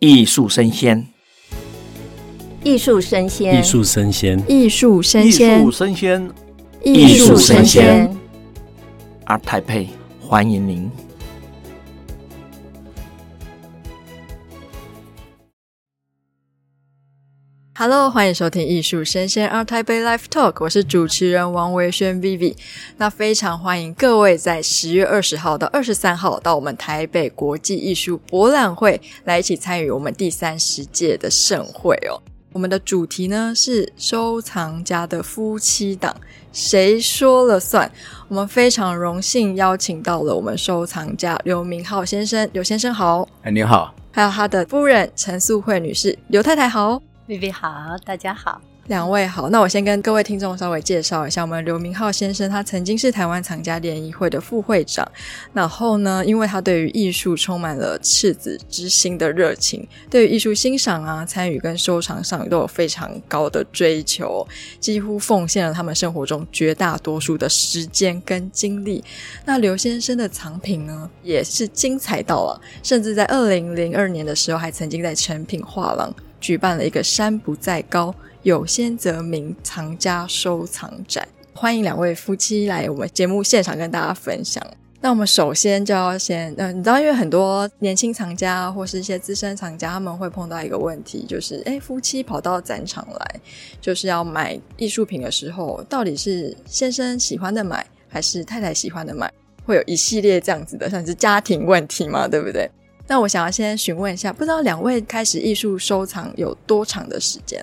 艺术生鲜，艺术生鲜，艺术生鲜，艺术生鲜，艺术生鲜，艺术生鲜。ART TAIPEI，欢迎您。Hello，欢迎收听艺术生鲜 ART TAIPEI Live Talk，我是主持人王维轩 Vivi。那非常欢迎各位在十月二十号到二十三号到我们台北国际艺术博览会来一起参与我们第三十届的盛会哦。我们的主题呢是收藏家的夫妻档，谁说了算？我们非常荣幸邀请到了我们收藏家刘明浩先生，刘先生好。哎，你好。还有他的夫人陈素慧女士，刘太太好。薇薇好，大家好，两位好。那我先跟各位听众稍微介绍一下，我们刘明浩先生，他曾经是台湾藏家联谊会的副会长。然后呢，因为他对于艺术充满了赤子之心的热情，对于艺术欣赏啊、参与跟收藏上都有非常高的追求，几乎奉献了他们生活中绝大多数的时间跟精力。那刘先生的藏品呢，也是精彩到了，甚至在二零零二年的时候，还曾经在诚品画廊。举办了一个“山不在高，有仙则名”藏家收藏展，欢迎两位夫妻来我们节目现场跟大家分享。那我们首先就要先，嗯、你知道，因为很多年轻藏家或是一些资深藏家，他们会碰到一个问题，就是，诶，夫妻跑到展场来，就是要买艺术品的时候，到底是先生喜欢的买，还是太太喜欢的买？会有一系列这样子的，像是家庭问题嘛，对不对？那我想要先询问一下，不知道两位开始艺术收藏有多长的时间？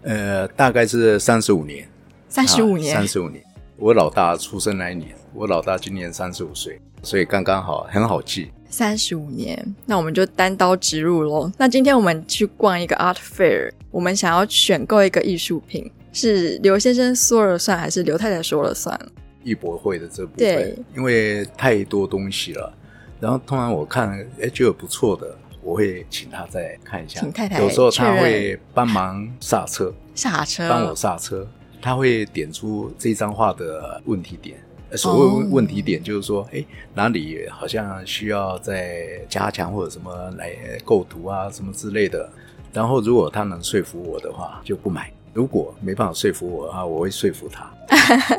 呃，大概是三十五年。三十五年，三十五年。我老大出生那一年，我老大今年三十五岁，所以刚刚好，很好记。三十五年，那我们就单刀直入喽。那今天我们去逛一个 art fair，我们想要选购一个艺术品，是刘先生说了算，还是刘太太说了算？艺博会的这部分，对，因为太多东西了。然后通常我看，哎，觉得不错的，我会请他再看一下。请太太有时候他会帮忙刹车，刹车，帮我刹车。他会点出这张画的问题点。所谓问题点，就是说，哎、哦，哪里好像需要再加强或者什么来构图啊，什么之类的。然后如果他能说服我的话，就不买；如果没办法说服我的话，我会说服他。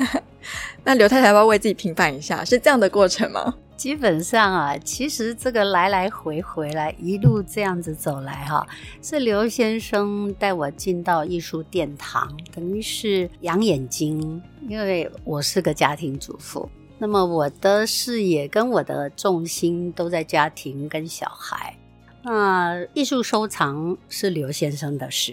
那刘太太要不要为自己平反一下？是这样的过程吗？基本上啊，其实这个来来回回来一路这样子走来哈、是刘先生带我进到艺术殿堂，等于是养眼睛。因为我是个家庭主妇，那么我的视野跟我的重心都在家庭跟小孩。那艺术收藏是刘先生的事，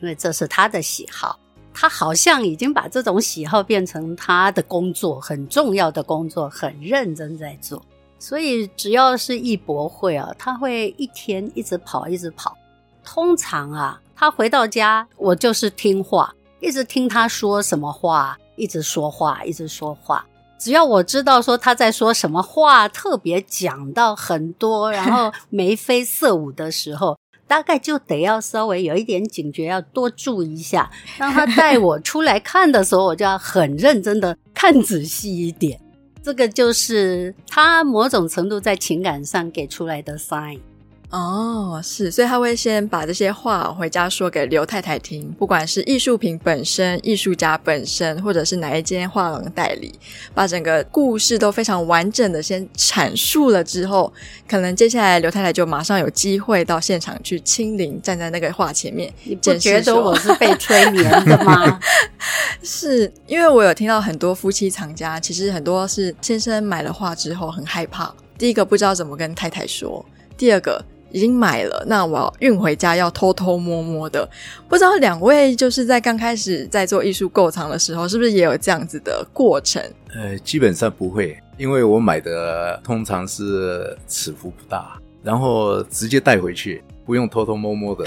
因为这是他的喜好，他好像已经把这种喜好变成他的工作，很重要的工作，很认真在做。所以只要是艺博会啊，他会一天一直跑，一直跑。通常啊，他回到家，我就是听话，一直听他说什么话，一直说话，一直说话。只要我知道说他在说什么话，特别讲到很多，然后眉飞色舞的时候，大概就得要稍微有一点警觉，要多注意一下。当他带我出来看的时候，我就要很认真的看仔细一点。这个就是他某种程度在情感上给出来的 sign。哦，是，所以他会先把这些话回家说给刘太太听，不管是艺术品本身、艺术家本身，或者是哪一间画廊代理，把整个故事都非常完整的先阐述了之后，可能接下来刘太太就马上有机会到现场去亲临，站在那个画前面。你不觉得我是被催眠的吗？是因为我有听到很多夫妻藏家，其实很多是先生买了画之后很害怕，第一个不知道怎么跟太太说，第二个。已经买了，那我要运回家要偷偷摸摸的。不知道两位就是在刚开始在做艺术购藏的时候，是不是也有这样子的过程？呃，基本上不会，因为我买的通常是尺幅不大，然后直接带回去，不用偷偷摸摸的。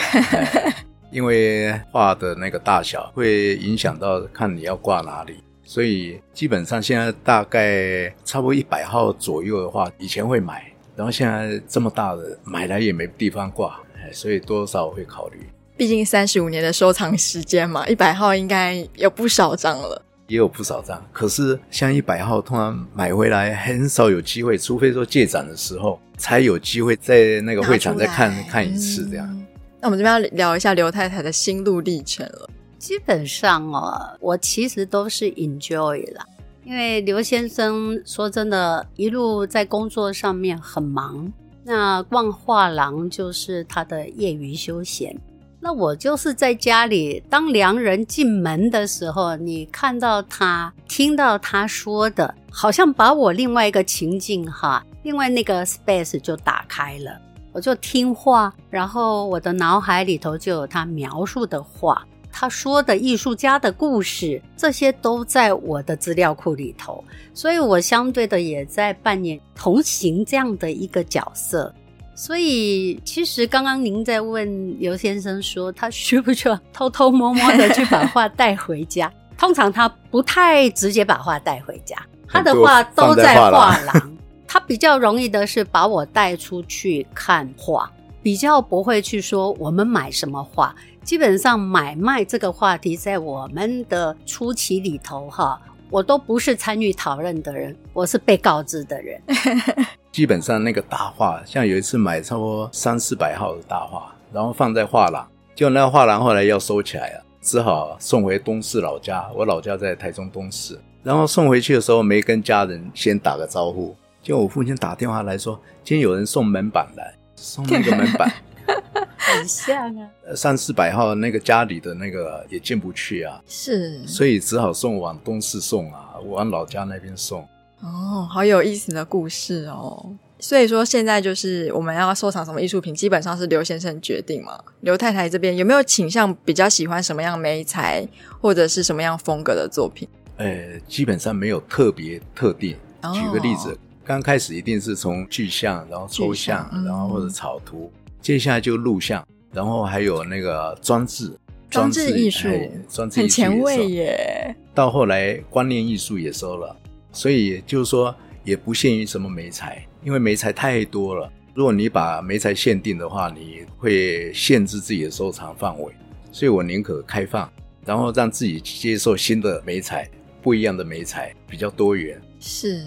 因为画的那个大小会影响到看你要挂哪里，所以基本上现在大概差不多一百号左右的话，以前会买。然后现在这么大的买来也没地方挂，所以多少我会考虑。毕竟三十五年的收藏时间嘛，一百号应该有不少张了。也有不少张，可是像一百号，通常买回来很少有机会，除非说借展的时候才有机会在那个会场再看看一次这样。那我们这边要聊一下刘太太的心路历程了。基本上哦，我其实都是 enjoy 啦，因为刘先生说真的，一路在工作上面很忙，那逛画廊就是他的业余休闲。那我就是在家里，当良人进门的时候，你看到他，听到他说的，好像把我另外一个情境哈，另外那个 space 就打开了，我就听话，然后我的脑海里头就有他描述的话，他说的艺术家的故事，这些都在我的资料库里头，所以我相对的也在扮演同行这样的一个角色。所以，其实刚刚您在问刘先生说，他需不需要偷偷摸摸的去把画带回家？通常他不太直接把画带回家，他的画都在画廊。他比较容易的是把我带出去看画，比较不会去说我们买什么画。基本上买卖这个话题，在我们的初期里头，哈。我都不是参与讨论的人，我是被告知的人。基本上那个大画，像有一次买差不多三四百号的大画，然后放在画廊，就那个画廊后来要收起来了，只好送回东市老家。我老家在台中东市，然后送回去的时候没跟家人先打个招呼，就我父亲打电话来说，今天有人送门板来，送那个门板。很像啊，三四百号那个家里的那个也进不去啊，是，所以只好送往东市送啊，往老家那边送。哦，好有意思的故事哦。所以说现在就是我们要收藏什么艺术品，基本上是刘先生决定嘛。刘太太这边有没有倾向比较喜欢什么样媒材或者是什么样风格的作品？呃，基本上没有特别特定。举个例子，哦、刚开始一定是从具象，然后抽象，嗯、然后或者草图。接下来就录像，然后还有那个装置，装置艺术，哎、装置艺术很前卫耶。到后来观念艺术也收了，所以就是说也不限于什么媒材，因为媒材太多了。如果你把媒材限定的话，你会限制自己的收藏范围。所以我宁可开放，然后让自己接受新的媒材，不一样的媒材，比较多元。是，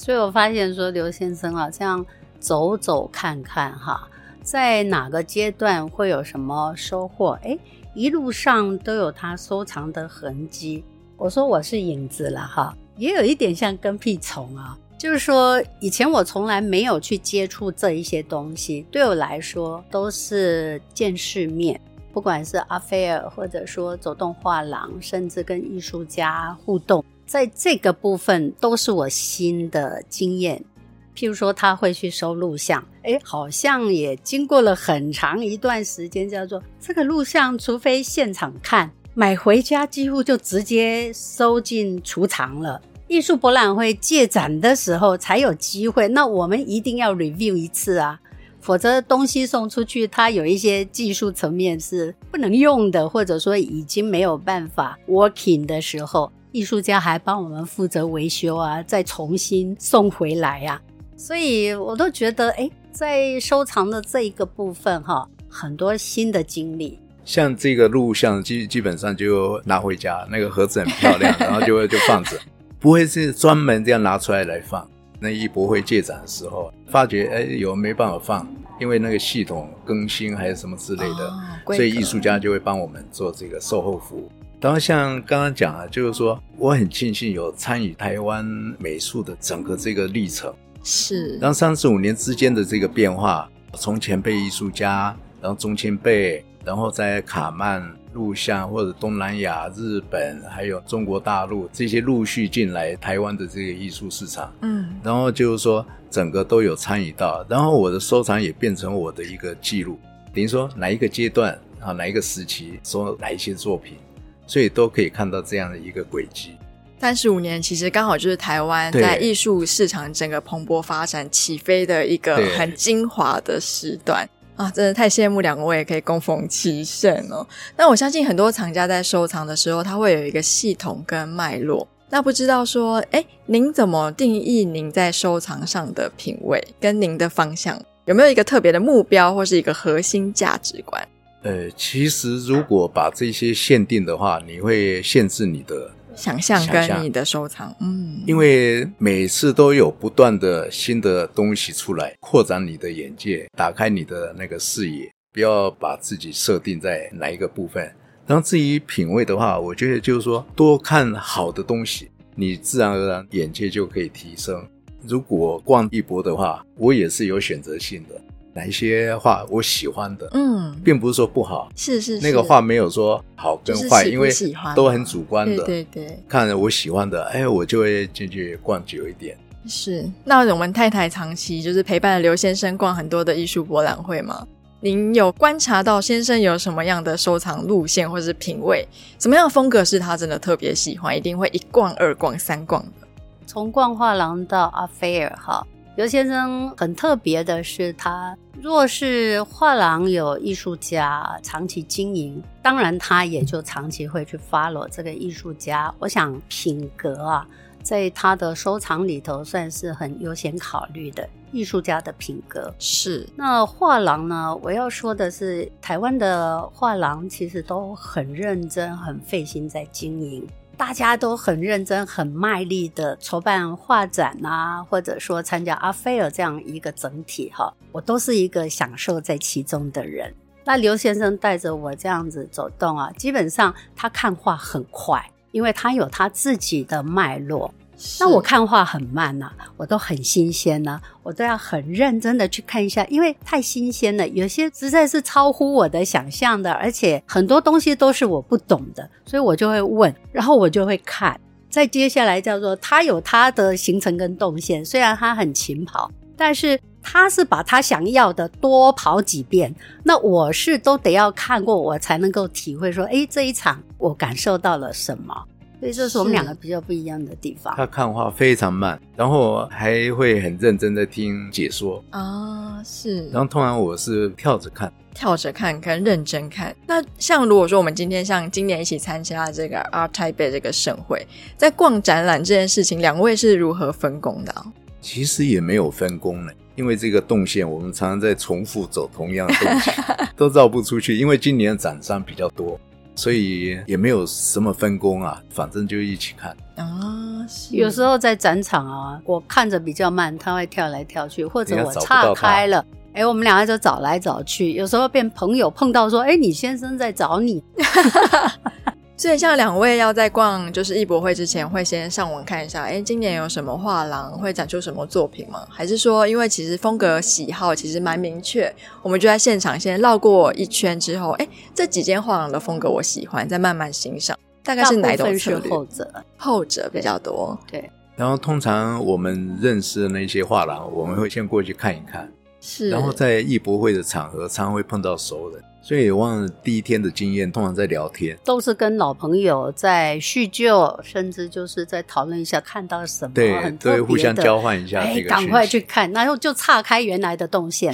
所以我发现说刘先生啊，这样走走看看哈。在哪个阶段会有什么收获？诶，一路上都有他收藏的痕迹。我说我是影子了哈，也有一点像跟屁虫啊。就是说，以前我从来没有去接触这一些东西，对我来说都是见世面。不管是阿菲尔或者说走动画廊，甚至跟艺术家互动，在这个部分都是我新的经验。譬如说，他会去收录像，诶，好像也经过了很长一段时间，叫做这个录像，除非现场看，买回家几乎就直接收进储藏了。艺术博览会借展的时候才有机会，那我们一定要 review 一次啊，否则东西送出去，它有一些技术层面是不能用的，或者说已经没有办法 working 的时候，艺术家还帮我们负责维修啊，再重新送回来啊。所以我都觉得，哎，在收藏的这一个部分，哈，很多新的经历。像这个录像，基基本上就拿回家，那个盒子很漂亮，然后就就放着，不会是专门这样拿出来来放。那艺博会借展的时候，发觉哎，有没办法放，因为那个系统更新还是什么之类的，哦、所以艺术家就会帮我们做这个售后服务。然后像刚刚讲啊，就是说我很庆幸有参与台湾美术的整个这个历程。是，然后三十五年之间的这个变化，从前辈艺术家，然后中前辈，然后在卡曼录像或者东南亚、日本，还有中国大陆这些陆续进来台湾的这个艺术市场，嗯，然后就是说整个都有参与到，然后我的收藏也变成我的一个记录，等于说哪一个阶段啊，哪一个时期收哪一些作品，所以都可以看到这样的一个轨迹。三十五年其实刚好就是台湾在艺术市场整个蓬勃发展起飞的一个很精华的时段啊！真的太羡慕两位可以供逢其盛哦。那我相信很多藏家在收藏的时候，他会有一个系统跟脉络。那不知道说，哎，您怎么定义您在收藏上的品味跟您的方向？有没有一个特别的目标或是一个核心价值观？呃，其实如果把这些限定的话，你会限制你的。想象跟你的收藏，嗯，因为每次都有不断的新的东西出来，扩展你的眼界，打开你的那个视野。不要把自己设定在哪一个部分。然后至于品味的话，我觉得就是说多看好的东西，你自然而然眼界就可以提升。如果逛艺博的话，我也是有选择性的。哪一些画我喜欢的，嗯，并不是说不好，是是，是那个画没有说好跟坏，因为都很主观的，对对对。看着我喜欢的，哎，我就会进去逛久一点。是，那我们太太长期就是陪伴刘先生逛很多的艺术博览会吗？您有观察到先生有什么样的收藏路线或是品味？什么样的风格是他真的特别喜欢，一定会一逛、二逛、三逛的？从逛画廊到阿菲尔哈。刘先生很特别的是，他若是画廊有艺术家长期经营，当然他也就长期会去 follow 这个艺术家。我想品格啊，在他的收藏里头算是很优先考虑的。艺术家的品格是。那画廊呢？我要说的是，台湾的画廊其实都很认真、很费心在经营。大家都很认真、很卖力的筹办画展啊，或者说参加阿菲尔这样一个整体哈，我都是一个享受在其中的人。那刘先生带着我这样子走动啊，基本上他看画很快，因为他有他自己的脉络。那我看画很慢呐、啊，我都很新鲜呐、啊，我都要很认真的去看一下，因为太新鲜了，有些实在是超乎我的想象的，而且很多东西都是我不懂的，所以我就会问，然后我就会看。再接下来叫做他有他的行程跟动线，虽然他很勤跑，但是他是把他想要的多跑几遍，那我是都得要看过，我才能够体会说，诶，这一场我感受到了什么。所以这是我们两个比较不一样的地方。他看画非常慢，然后还会很认真的听解说啊，是。然后通常我是跳着看，跳着看跟认真看。那像如果说我们今天像今年一起参加这个 Art Taipei 这个盛会，在逛展览这件事情，两位是如何分工的？其实也没有分工呢，因为这个动线我们常常在重复走同样的东西，都绕不出去。因为今年的展商比较多。所以也没有什么分工啊，反正就一起看啊。有时候在展场啊，我看着比较慢，他会跳来跳去，或者我岔开了，哎，我们两个就找来找去。有时候变朋友，碰到说，哎，你先生在找你。所以，像两位要在逛就是艺博会之前，会先上网看一下，哎，今年有什么画廊会展出什么作品吗？还是说，因为其实风格喜好其实蛮明确，我们就在现场先绕过一圈之后，哎，这几间画廊的风格我喜欢，再慢慢欣赏。大概是哪种策略？后者，后者比较多。对。对，然后，通常我们认识的那些画廊，我们会先过去看一看。是。然后在艺博会的场合，常常会碰到熟人。所以，忘了第一天的经验，通常在聊天，都是跟老朋友在叙旧，甚至就是在讨论一下看到什么，对，很对，互相交换一下。哎，赶快去看，然后就岔开原来的动线。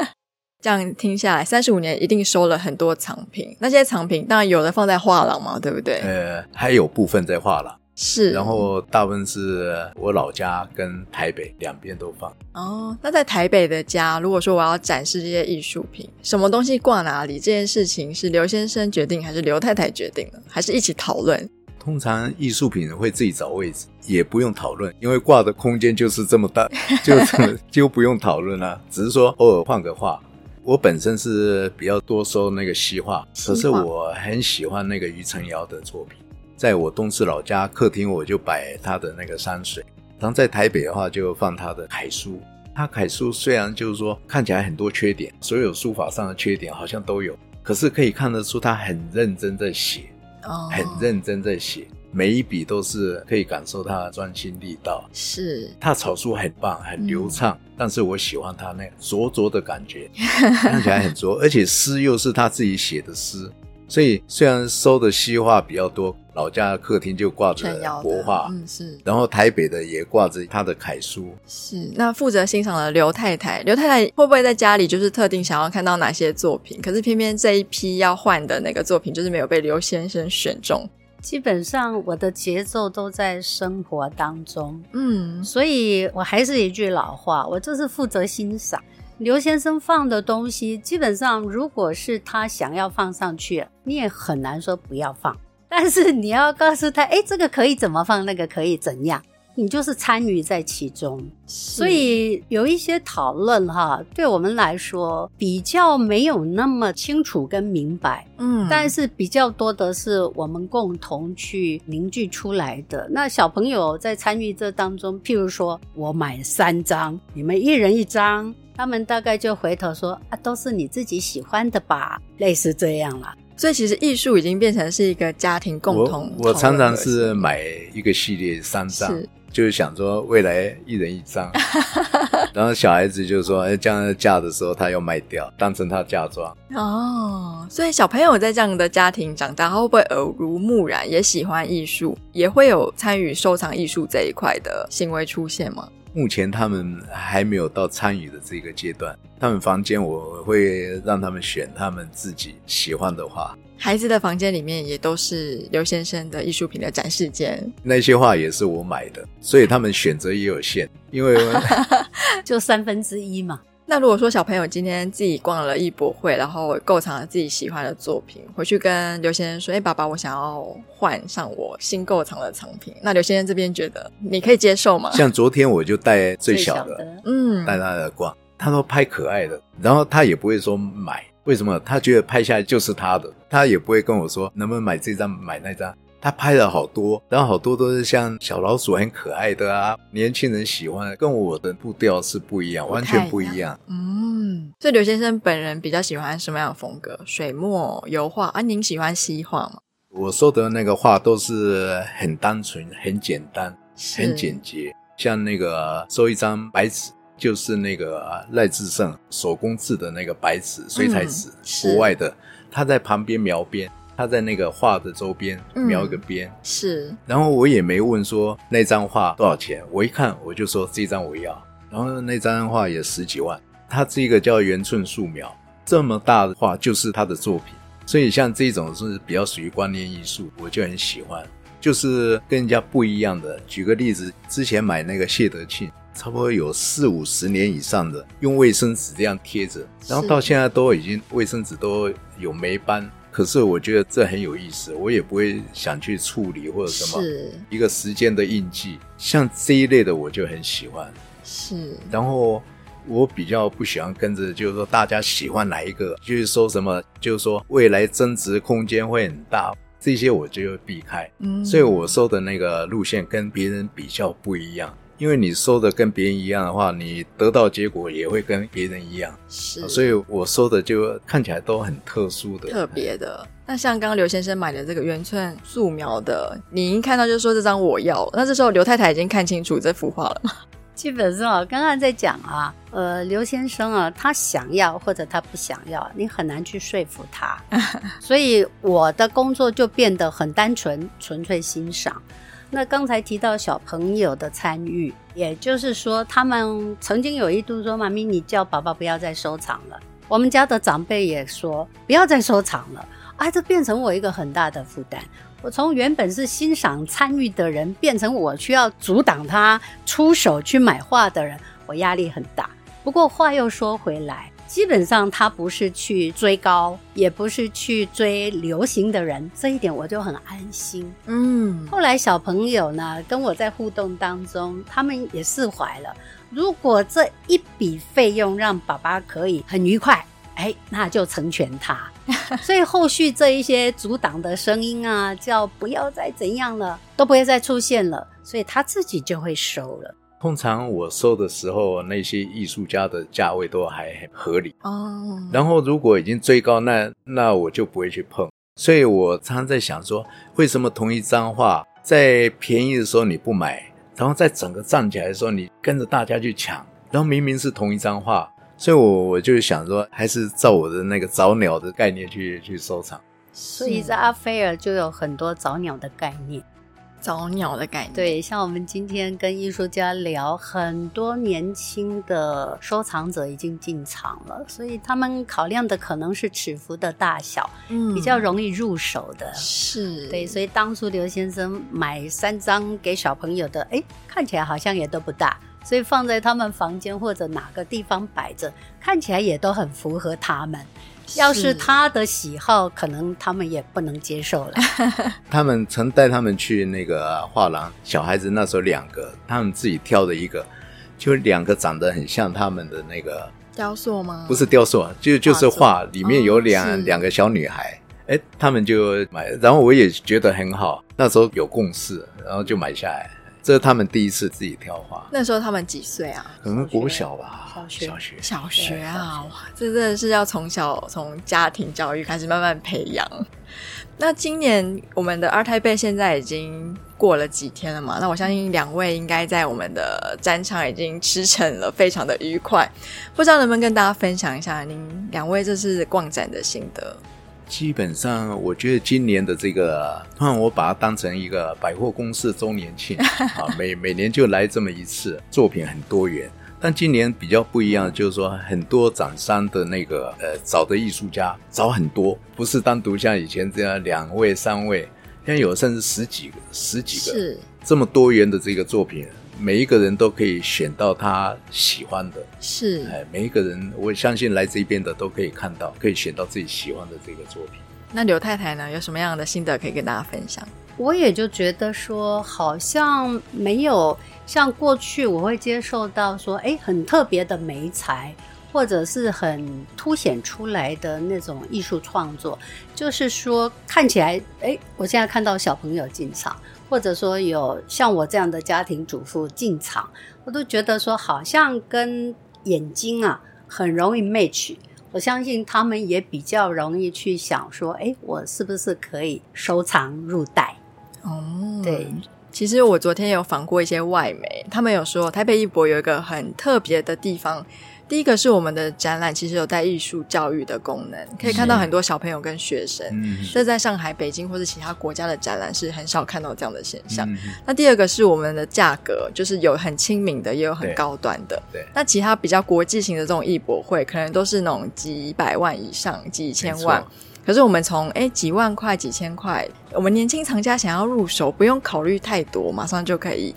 这样听下来，三十五年一定收了很多藏品。那些藏品当然有的放在画廊嘛，对不对？呃，还有部分在画廊。是，然后大部分是我老家跟台北两边都放。哦，那在台北的家，如果说我要展示这些艺术品，什么东西挂哪里，这件事情是刘先生决定，还是刘太太决定的，还是一起讨论？通常艺术品会自己找位置，也不用讨论，因为挂的空间就是这么大，就就不用讨论了。只是说偶尔换个画。我本身是比较多收那个西画，可是我很喜欢那个余承尧的作品。在我东市老家客厅，我就摆他的那个山水；然后在台北的话，就放他的楷书。他楷书虽然就是说看起来很多缺点，所有书法上的缺点好像都有，可是可以看得出他很认真在写，哦，很认真在写，每一笔都是可以感受他的专心力道。是，他草书很棒，很流畅，嗯，但是我喜欢他那灼灼的感觉，看起来很拙，而且诗又是他自己写的诗。所以虽然收的西画比较多，老家的客厅就挂着国画，嗯是，然后台北的也挂着他的楷书，是。那负责欣赏的刘太太，刘太太会不会在家里就是特定想要看到哪些作品？可是偏偏这一批要换的那个作品就是没有被刘先生选中。基本上我的节奏都在生活当中，嗯，所以我还是一句老话，我就是负责欣赏。刘先生放的东西，基本上如果是他想要放上去，你也很难说不要放。但是你要告诉他，哎，这个可以怎么放，那个可以怎样，你就是参与在其中。所以有一些讨论哈，对我们来说比较没有那么清楚跟明白，嗯，但是比较多的是我们共同去凝聚出来的。那小朋友在参与这当中，譬如说我买三张，你们一人一张，他们大概就回头说啊，都是你自己喜欢的吧，类似这样啦。所以其实艺术已经变成是一个家庭共同。我我常常是买一个系列三张，就是想说未来一人一张，然后小孩子就说，哎，将来嫁的时候他要卖掉，当成他嫁妆。哦，所以小朋友在这样的家庭长大，会不会耳濡目染，也喜欢艺术，也会有参与收藏艺术这一块的行为出现吗？目前他们还没有到参与的这个阶段。他们房间我会让他们选他们自己喜欢的画。孩子的房间里面也都是刘先生的艺术品的展示间。那些画也是我买的，所以他们选择也有限，因为 就三分之一嘛。那如果说小朋友今天自己逛了艺博会，然后购藏了自己喜欢的作品，回去跟刘先生说：“哎，爸爸，我想要换上我新购藏的藏品。”那刘先生这边觉得你可以接受吗？像昨天我就带最小的，嗯，带他来逛，他说拍可爱的，然后他也不会说买，为什么？他觉得拍下来就是他的，他也不会跟我说能不能买这张买那张。他拍了好多，然后好多都是像小老鼠，很可爱的啊，年轻人喜欢，跟我的步调是不一样，完全不一样。嗯，所以刘先生本人比较喜欢什么样的风格？水墨、油画啊？您喜欢西画吗？我说的那个画都是很单纯、很简单、很简洁，像那个收一张白纸，就是那个赖志胜手工制的那个白纸、水彩纸，嗯、国外的，他在旁边描边。他在那个画的周边描一个边，嗯，是。然后我也没问说那张画多少钱，我一看我就说这张我要。然后那张画也十几万。他这个叫圆寸素描，这么大的画就是他的作品。所以像这种是比较属于观念艺术，我就很喜欢，就是跟人家不一样的。举个例子，之前买那个谢德庆，差不多有四五十年以上的，用卫生纸这样贴着，然后到现在都已经卫生纸都有霉斑。可是我觉得这很有意思，我也不会想去处理或者什么，是一个时间的印记。像这一类的我就很喜欢，是。然后我比较不喜欢跟着，就是说大家喜欢哪一个，就是说什么，就是说未来增值空间会很大，这些我就会避开。嗯，所以我收的那个路线跟别人比较不一样。因为你收的跟别人一样的话，你得到结果也会跟别人一样。是，所以我收的就看起来都很特殊的、特别的。那像刚刚刘先生买的这个圆寸素描的，你一看到就说这张我要。那这时候刘太太已经看清楚这幅画了吗？基本上啊，刚刚在讲啊，呃，刘先生啊，他想要或者他不想要，你很难去说服他。所以我的工作就变得很单纯，纯粹欣赏。那刚才提到小朋友的参与，也就是说，他们曾经有一度说：“妈咪，你叫爸爸不要再收藏了。”我们家的长辈也说：“不要再收藏了。”啊，这变成我一个很大的负担。我从原本是欣赏参与的人，变成我需要阻挡他出手去买画的人，我压力很大。不过话又说回来。基本上他不是去追高，也不是去追流行的人，这一点我就很安心。嗯，后来小朋友呢，跟我在互动当中，他们也释怀了。如果这一笔费用让爸爸可以很愉快，哎，那就成全他。所以后续这一些阻挡的声音啊，叫不要再怎样了，都不会再出现了，所以他自己就会收了。通常我收的时候，那些艺术家的价位都还很合理哦。然后如果已经追高，那那我就不会去碰。所以我常常在想说，为什么同一张画在便宜的时候你不买，然后在整个站起来的时候你跟着大家去抢，然后明明是同一张画，所以我我就想说，还是照我的那个早鸟的概念去去收藏。所以在阿菲尔就有很多早鸟的概念。早鸟的概念，对，像我们今天跟艺术家聊，很多年轻的收藏者已经进场了，所以他们考量的可能是尺幅的大小，嗯，比较容易入手的，是。对，所以当初刘先生买三张给小朋友的，哎，看起来好像也都不大，所以放在他们房间或者哪个地方摆着，看起来也都很符合他们。要是他的喜好，可能他们也不能接受了。他们曾带他们去那个画廊，小孩子那时候两个，他们自己挑的一个，就两个长得很像他们的那个雕塑吗？不是雕塑，就就是画，里面有两、哦、两个小女孩，哎，他们就买，然后我也觉得很好，那时候有共识，然后就买下来。这是他们第一次自己挑花。那时候他们几岁啊？可能国小吧，小学，小学，小学啊！哇，这真的是要从小从家庭教育开始慢慢培养。那今年我们的 ART TAIPEI 现在已经过了几天了嘛？那我相信两位应该在我们的展场已经驰骋了，非常的愉快。不知道能不能跟大家分享一下您两位这次逛展的心得？基本上，我觉得今年的这个，突然我把它当成一个百货公司周年庆 啊，每每年就来这么一次，作品很多元。但今年比较不一样，就是说很多展商的那个呃找的艺术家找很多，不是单独像以前这样两位三位，现在有甚至十几个、十几个，是这么多元的这个作品。每一个人都可以选到他喜欢的，是哎，每一个人我相信来这边的都可以看到，可以选到自己喜欢的这个作品。那刘太太呢，有什么样的心得可以跟大家分享？我也就觉得说，好像没有像过去我会接受到说，哎，很特别的美材，或者是很凸显出来的那种艺术创作，就是说看起来，哎，我现在看到小朋友进场。或者说有像我这样的家庭主妇进场，我都觉得说好像跟眼睛啊很容易 match。我相信他们也比较容易去想说，哎，我是不是可以收藏入袋？哦，对，其实我昨天有访过一些外媒，他们有说台北艺博有一个很特别的地方。第一个是我们的展览，其实有带艺术教育的功能，可以看到很多小朋友跟学生。嗯，这在上海、北京或者其他国家的展览是很少看到这样的现象。嗯。那第二个是我们的价格，就是有很亲民的，也有很高端的。对。对。那其他比较国际型的这种艺博会，可能都是那种几百万以上、几千万。可是我们从哎几万块、几千块，我们年轻藏家想要入手，不用考虑太多，马上就可以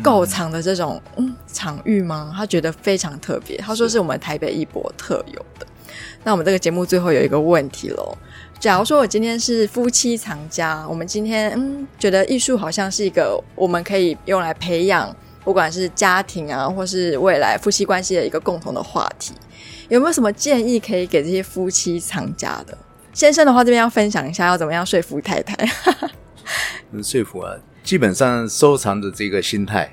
购藏的这种嗯场域吗？他觉得非常特别，他说是我们台北艺博特有的。那我们这个节目最后有一个问题喽，假如说我今天是夫妻藏家，我们今天嗯觉得艺术好像是一个我们可以用来培养，不管是家庭啊，或是未来夫妻关系的一个共同的话题，有没有什么建议可以给这些夫妻藏家的？先生的话，这边要分享一下，要怎么样说服太太？说服啊，基本上收藏的这个心态，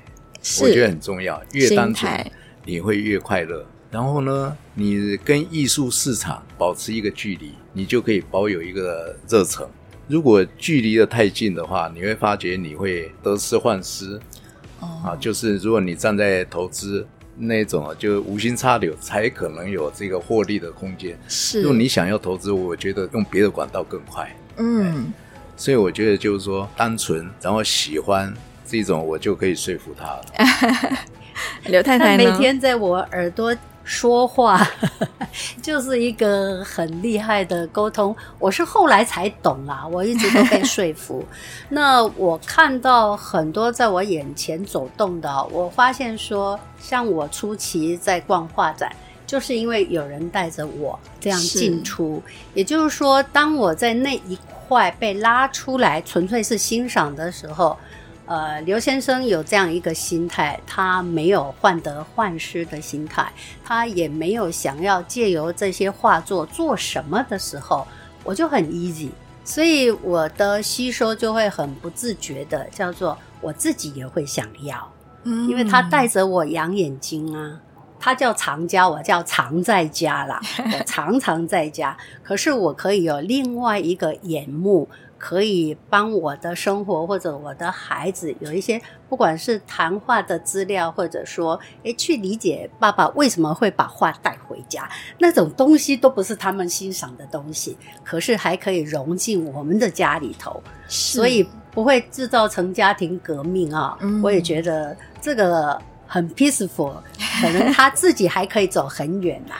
我觉得很重要。越单纯，你会越快乐。然后呢，你跟艺术市场保持一个距离，你就可以保有一个热忱。如果距离的太近的话，你会发觉你会得失患失。哦、啊，就是如果你站在投资。那种啊，就无心插柳才可能有这个获利的空间。是，如果你想要投资，我觉得用别的管道更快。嗯，所以我觉得就是说，单纯然后喜欢这种，我就可以说服他了。刘太太呢？每天在我耳朵。说话 就是一个很厉害的沟通，我是后来才懂啦，我一直都被说服。那我看到很多在我眼前走动的，我发现说，像我初期在逛画展，就是因为有人带着我这样进出，也就是说，当我在那一块被拉出来，纯粹是欣赏的时候。呃，刘先生有这样一个心态，他没有患得患失的心态，他也没有想要借由这些画作做什么的时候，我就很 easy，所以我的吸收就会很不自觉的，叫做我自己也会想要，嗯，因为他带着我养眼睛啊，他叫常家，我叫常在家啦，我常常在家，可是我可以有另外一个眼目。可以帮我的生活或者我的孩子有一些，不管是谈话的资料，或者说，诶，去理解爸爸为什么会把画带回家，那种东西都不是他们欣赏的东西，可是还可以融进我们的家里头，所以不会制造成家庭革命啊。嗯。我也觉得这个很 peaceful，可能他自己还可以走很远呐。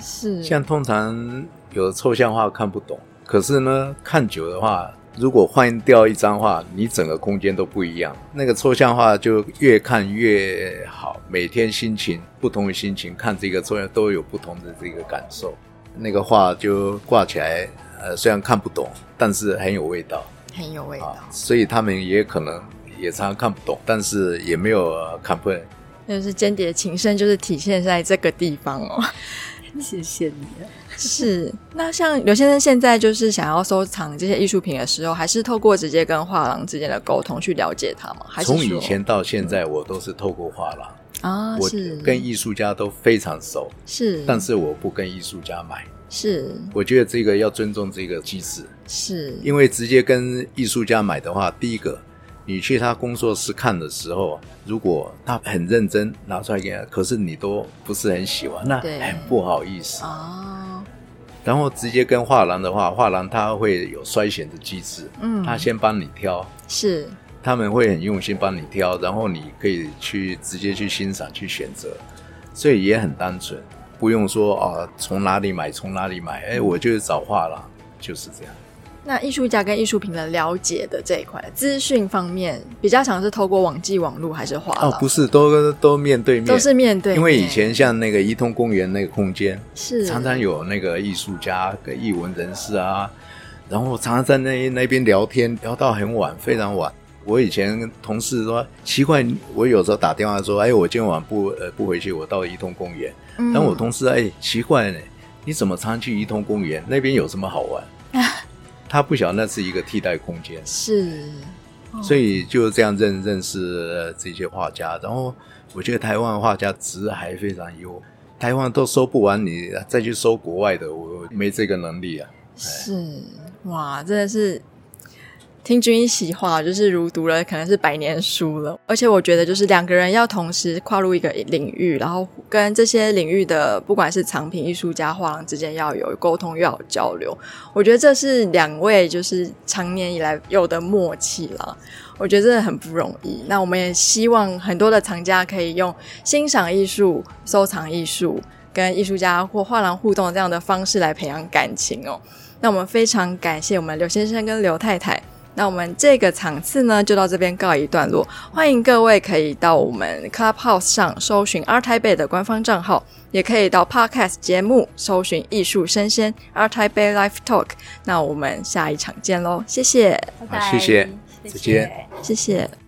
是，像通常有的抽象画看不懂。可是呢，看久的话，如果换掉一张画，你整个空间都不一样。那个抽象画就越看越好，每天心情不同的心情看这个抽象都有不同的这个感受。那个画就挂起来，呃，虽然看不懂，但是很有味道，很有味道。啊，所以他们也可能也常常看不懂，但是也没有 complain。就是间谍情深，就是体现在这个地方哦。谢谢你。是，那像刘先生现在就是想要收藏这些艺术品的时候，还是透过直接跟画廊之间的沟通去了解它吗？还是从以前到现在，我都是透过画廊啊，我跟艺术家都非常熟，是，但是我不跟艺术家买，是，我觉得这个要尊重这个机制，是因为直接跟艺术家买的话，第一个。你去他工作室看的时候，如果他很认真拿出来给他，可是你都不是很喜欢，那很不好意思。啊。然后直接跟画廊的话，画廊他会有筛选的机制，嗯，他先帮你挑，是，他们会很用心帮你挑，然后你可以去直接去欣赏、去选择，所以也很单纯，不用说啊从哪里买从哪里买，哎，我就是找画廊，就是这样。那艺术家跟艺术品的了解的这一块资讯方面，比较常是透过网际网络还是画廊？哦，不是，都都面对面，都是面对面。因为以前像那个怡通公园那个空间，是常常有那个艺术家跟艺文人士啊，然后常常在那那边聊天，聊到很晚，非常晚。我以前同事说奇怪，我有时候打电话说，哎，我今晚不呃不回去，我到怡通公园。嗯。但我同事哎奇怪呢，你怎么常常去怡通公园？那边有什么好玩？他不晓得那是一个替代空间，是，所以就这样认认识这些画家。然后我觉得台湾画家值还非常优，台湾都收不完，你再去收国外的，我没这个能力啊。是，哇，真的是。听君一席话，就是如读了可能是百年书了。而且我觉得，就是两个人要同时跨入一个领域，然后跟这些领域的不管是藏品艺术家、画廊之间要有沟通，要有交流。我觉得这是两位就是长年以来有的默契了。我觉得真的很不容易。那我们也希望很多的藏家可以用欣赏艺术、收藏艺术、跟艺术家或画廊互动这样的方式来培养感情哦。那我们非常感谢我们刘先生跟刘太太。那我们这个场次呢，就到这边告一段落。欢迎各位可以到我们 Clubhouse 上搜寻 ART TAIPEI 的官方账号，也可以到 Podcast 节目搜寻艺术生鲜 ART TAIPEI Life Talk。那我们下一场见喽，谢谢，拜拜，谢谢，再见，谢谢。